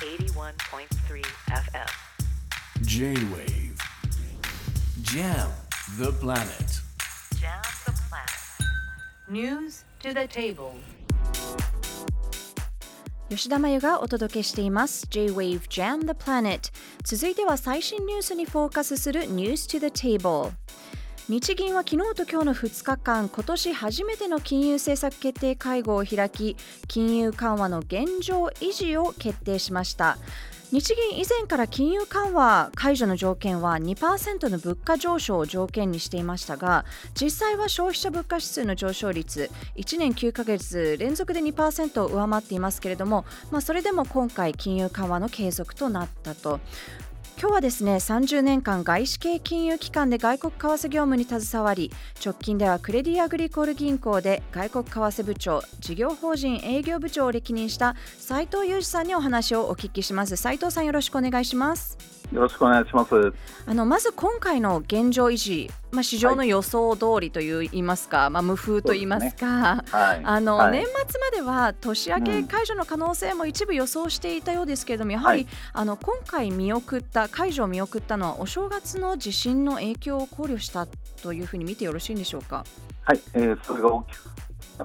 81.3 FM J-Wave Jam the planet Jam the planet News to the table 吉田真由がお届けしています J-Wave Jam the Planet 続いては最新ニュースにフォーカスする News to the Table 日銀は昨日と今日の2日間今年初めての金融政策決定会合を開き金融緩和の現状維持を決定しました日銀以前から金融緩和解除の条件は2%の物価上昇を条件にしていましたが実際は消費者物価指数の上昇率1年9ヶ月連続で2%を上回っていますけれども、まあ、それでも今回金融緩和の継続となったと。今日はですね30年間外資系金融機関で外国為替業務に携わり直近ではクレディアグリコール銀行で外国為替部長事業法人営業部長を歴任した斉藤裕二さんにお話をお聞きします斉藤さんよろしくお願いしますよろしくお願いします。あのまず今回の現状維持、まあ、市場の予想通りといいますか、まあ、無風といいますかはい。あの、はい年末までは年明け解除の可能性も一部予想していたようですけれども、やはり、はいあの今回見送った解除を見送ったのはお正月の地震の影響を考慮したというふうに見てよろしいんでしょうか？はい、えーそれが大きく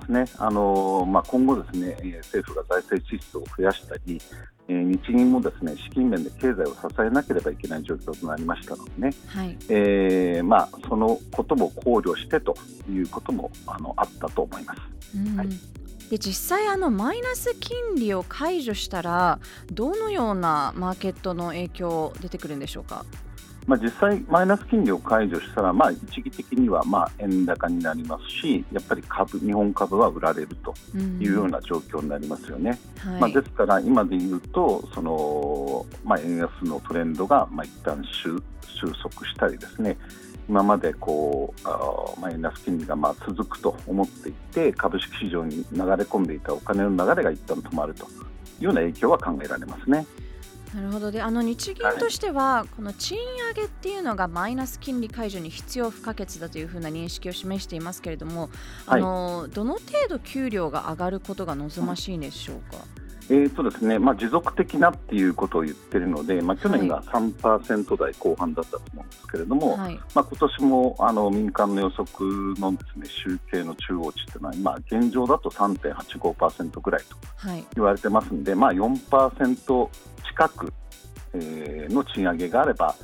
ですね。あのーまあ今後ですね、えー政府が財政支出を増やしたり、えー日銀もですね資金面で経済を支えなければいけない状況となりましたのでね、はい、えーまあそのことも考慮してということもあのあったと思います。うんはいで実際あのマイナス金利を解除したらどのようなマーケットの影響出てくるんでしょうか？まあ、実際、マイナス金利を解除したら、まあ、一義的にはまあ円高になりますし、やっぱり株日本株は売られるとうんいうような状況になりますよね。はいまあ、ですから、今で言うと、そのまあ、円安のトレンドがまあ一旦収収束したりですね、今までこうマイナス金利がまあ続くと思っていて、株式市場に流れ込んでいたお金の流れが一旦止まるというような影響は考えられますね。なるほど。であの日銀としては、この賃上げっていうのがマイナス金利解除に必要不可欠だというふうな認識を示していますけれども、はい。あのどの程度給料が上がることが望ましいんでしょうか？えーとですねまあ、持続的なっていうことを言ってるので、まあ、去年が3%台後半だったと思うんですけれども、はい、まあ、今年もあの民間の予測のです、ね、集計の中央値っていうのは今、現状だと3.85%ぐらいとはい、言われてますんで、まあ、4%近く、えーの賃上げがあれば、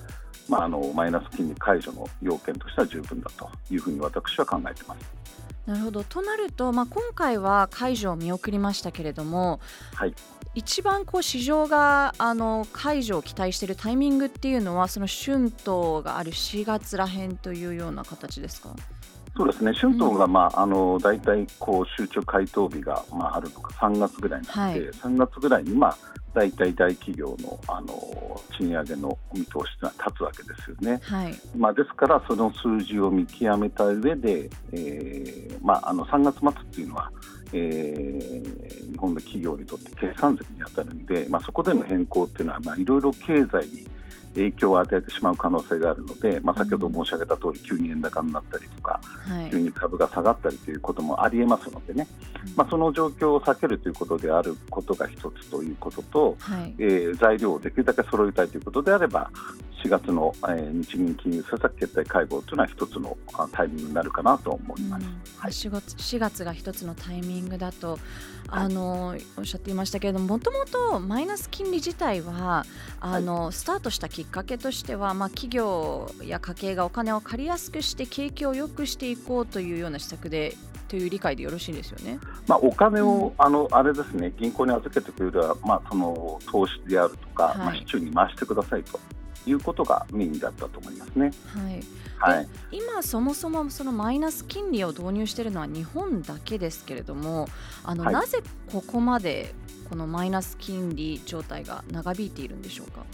まあ、あのマイナス金利解除の要件としては十分だというふうに私は考えてます。なるほどとなると、まあ、今回は解除を見送りましたけれども、はい一番こう市場があの解除を期待しているタイミングっていうのはその春闘がある4月らへんというような形ですか？そうですね。春闘が、まああの大体こう集中回答日が、まあ、あるのが3月ぐらいなので、はい。3月ぐらいに、まあ、大体大企業のあの賃上げの見通しというのは立つわけですよね。はい、まあ、ですから、その数字を見極めた上で、えーまあ、あの3月末っていうのは、えー日本の企業にとって計算税に当たるんで、まあ、そこでの変更っていうのは、まあ、いろいろ経済に影響を与えてしまう可能性があるので、まあ、先ほど申し上げた通り、急に円高になったりとか、はい。急に株が下がったりということもありえますのでね、まあ、その状況を避けるということであることが一つということと、はい。えー材料をできるだけ揃えたいということであれば、4月の、えー日銀金融政策決定会合というのは一つのあタイミングになるかなと思います。はい。4, 月4月が一つのタイミングだとあのおっしゃっていましたけれどももともとマイナス金利自体はあの、スタートしたきっかけとしては、まあ、企業や家計がお金を借りやすくして景気を良くしていこうというような施策でという理解でよろしいんですよね。まあ、お金を、うんあのあれですね銀行に預けてくれるは、まあ、その投資であるとか、はいまあ、市中に回してくださいということがメインだったと思いますね。はい、はい、今そもそもそのマイナス金利を導入しているのは日本だけですけれどもあの、はいなぜここまでこのマイナス金利状態が長引いているんでしょうか？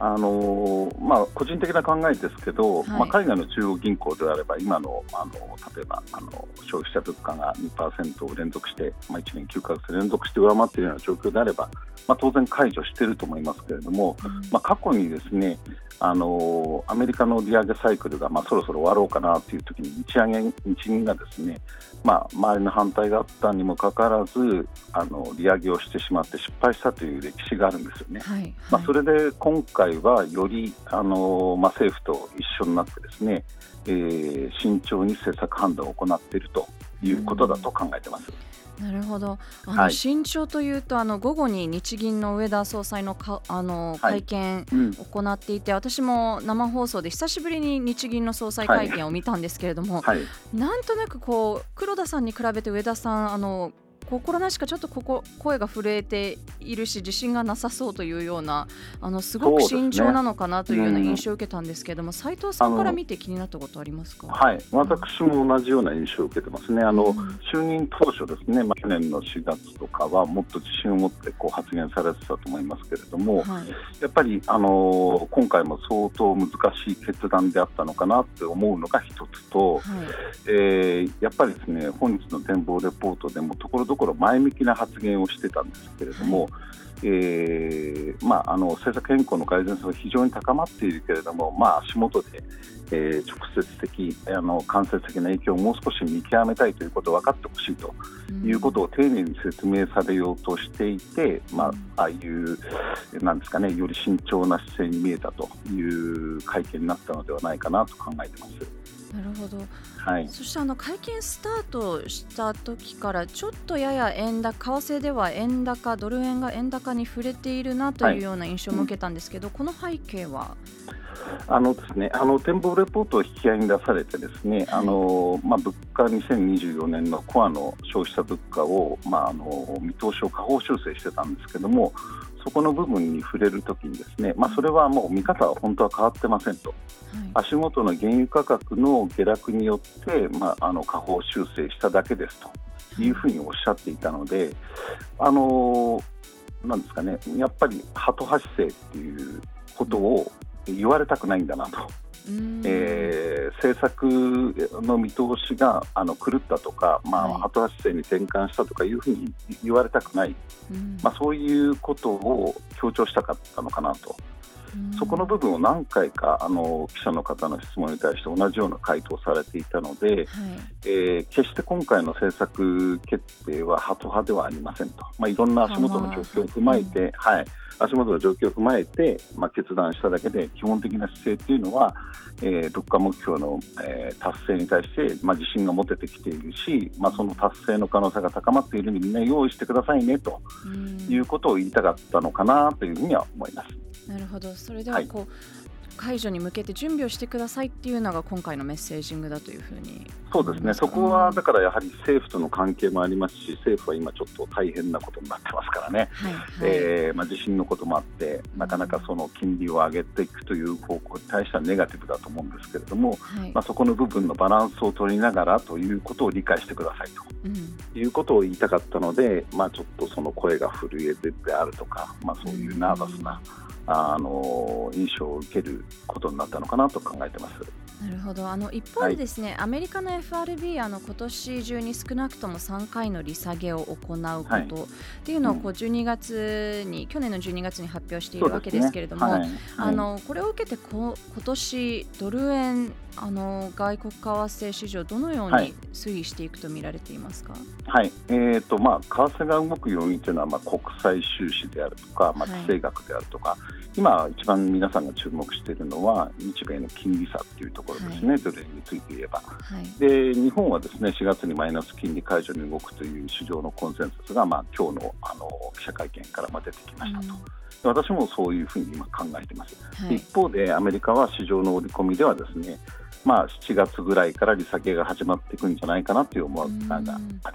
あのまあ、個人的な考えですけど、はい。まあ、海外の中央銀行であれば今のあの例えばあの消費者物価が2%を連続して、まあ、1年9ヶ月連続して上回っているような状況であれば、まあ、当然解除していると思いますけれども、まあ、過去にですねあのアメリカの利上げサイクルが、まあ、そろそろ終わろうかなという時に日上げ日銀がですね、まあ、周りの反対があったにもかかわらずあの利上げをしてしまって失敗したという歴史があるんですよね。はい。まあ、それで今回はよりあの、まあ、政府と一緒になってですね、えー慎重に政策判断を行っているということだと考えてます。なるほど。あの、はい。慎重というとあの午後に日銀の上田総裁のかあのはい。会見うん。を行っていて、私も生放送で久しぶりに日銀の総裁会見を見たんですけれども、はい、なんとなくこう黒田さんに比べて上田さんあの心なしかちょっとここ声が震えているし自信がなさそうというようなあのすごく慎重なのかなというようなうん印象を受けたんですけれども斉藤さんから見て気になったことありますか？はい、私も同じような印象を受けてますね。あの、うん。就任当初ですね、まあ、去年の4月とかはもっと自信を持ってこう発言されてたと思いますけれども、はい。やっぱり、あの今回も相当難しい決断であったのかなって思うのが一つと、はい。えーやっぱりですね本日の展望レポートでもところどころ前向きな発言をしてたんですけれども、えーまあ、あの政策変更の改善性は非常に高まっているけれども、まあ、足元で、えー直接的あの間接的な影響をもう少し見極めたいということを分かってほしいということを丁寧に説明されようとしていて、まあ、ああいうなんですかねより慎重な姿勢に見えたという会見になったのではないかなと考えてます。なるほど。はい。そしてあの会見スタートした時からちょっとやや円高為替では円高ドル円が円高に触れているなというような印象も受けたんですけど、この背景は？あのですね、あの展望レポートを引き合いに出されてですね、あのまあ、物価2024年のコアの消費者物価を、まあ、あの見通しを下方修正してたんですけども、そこの部分に触れるときにですね、まあ、それはもう見方は本当は変わってませんと、はい。足元の原油価格の下落によって、まあ、あの下方修正しただけですというふうにおっしゃっていたので、あのなんですかね、やっぱり鳩発生っていうことを言われたくないんだなと。うん。えー政策の見通しがあの狂ったとか、まあはい。後発生に転換したとかいうふうに言われたくない、うん。まあ、そういうことを強調したかったのかなと、うんそこの部分を何回かあの記者の方の質問に対して同じような回答をされていたので、はい。えー決して今回の政策決定はハト派ではありませんと、まあ、いろんな足元の状況を踏まえて、はい、足元の状況を踏まえて、まあ、決断しただけで基本的な姿勢というのは、えー物価目標の、えー達成に対して、まあ、自信が持ててきているし、まあ、その達成の可能性が高まっているのでみんな用意してくださいねとうんいうことを言いたかったのかなというふうには思います。なるほど。それではこう、解除に向けて準備をしてくださいっていうのが今回のメッセージングだというふうにそうですね、そこはだからやはり政府との関係もありますし、政府は今ちょっと大変なことになってますからね。はいはい、えーまあ、地震のこともあって、なかなかその金利を上げていくという方向に対してはネガティブだと思うんですけれども、はい。まあ、そこの部分のバランスを取りながらということを理解してくださいうん。ということを言いたかったので、まあ、ちょっとその声が震えてであるとか、まあ、そういうナーバスな、あの印象を受けることになったのかなと考えてます。なるほど。あの一方でですね、アメリカの FRB あの今年中に少なくとも3回の利下げを行うこと、はい。っていうのをこう12月に、去年の12月に発表しているわけですけれども、はい。あのこれを受けてこ今年ドル円あの外国為替市場どのようにはい。推移していくと見られていますか、はい。えーとまあ、為替が動く要因というのは、まあ、国債収支であるとか、まあ、はい。地政学であるとか、今、一番皆さんが注目しているのは、日米の金利差というところですね、ドル円について言えば。はい。で日本はですね4月にマイナス金利解除に動くという市場のコンセンサスが、まあ今日のあの記者会見からまあ出てきましたと、で私もそういうふうに今考えています。はい。一方でアメリカは市場の織り込みではですね、まあ、7月ぐらいから利下げが始まっていくんじゃないかなという思いがあり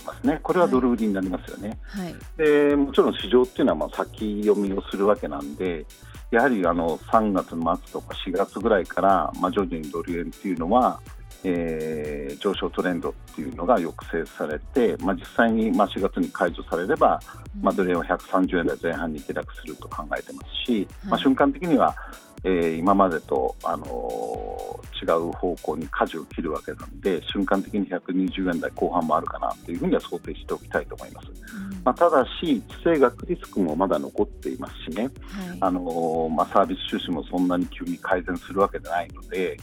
ますね、これはドル売りになりますよね。はい。でもちろん市場っていうのはまあ先読みをするわけなんで、やはりあの3月の末とか4月ぐらいから、まあ、徐々にドル円っていうのは、えー上昇トレンドっていうのが抑制されて、まあ、実際にまあ4月に解除されれば、まあ、ドル円は130円台前半に下落すると考えてますし、はい。まあ、瞬間的にはえー今までと、あのー違う方向に舵を切るわけなので瞬間的に120円台後半もあるかなというふうには想定しておきたいと思います。まあ、ただし、地政学リスクもまだ残っていますしね、はい。あのーまあ、サービス収支もそんなに急に改善するわけでないので、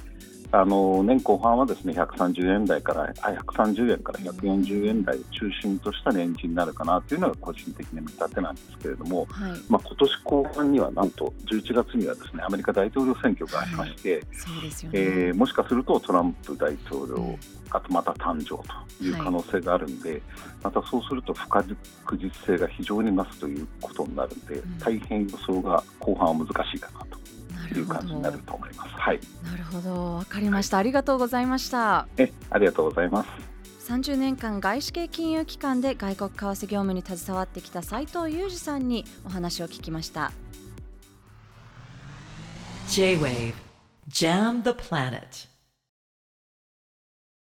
あのー年後半はですね130円台からあ130円から140円台を中心としたレンジになるかなというのが個人的な見立てなんですけれども、はい。まあ今年後半にはなんと11月にはですねアメリカ大統領選挙がありまして、そうですよね、えーもしかするとトランプ大統領がまた誕生という可能性があるんで、またそうすると不確実性が非常に増すということになるんで、ん。大変予想が後半は難しいかななという感じになると思います。はい、なるほど。わかりました、ありがとうございました。えありがとうございます。30年間外資系金融機関で外国為替業務に携わってきた斉藤裕二さんにお話を聞きました。J-Wave. Jam the Planet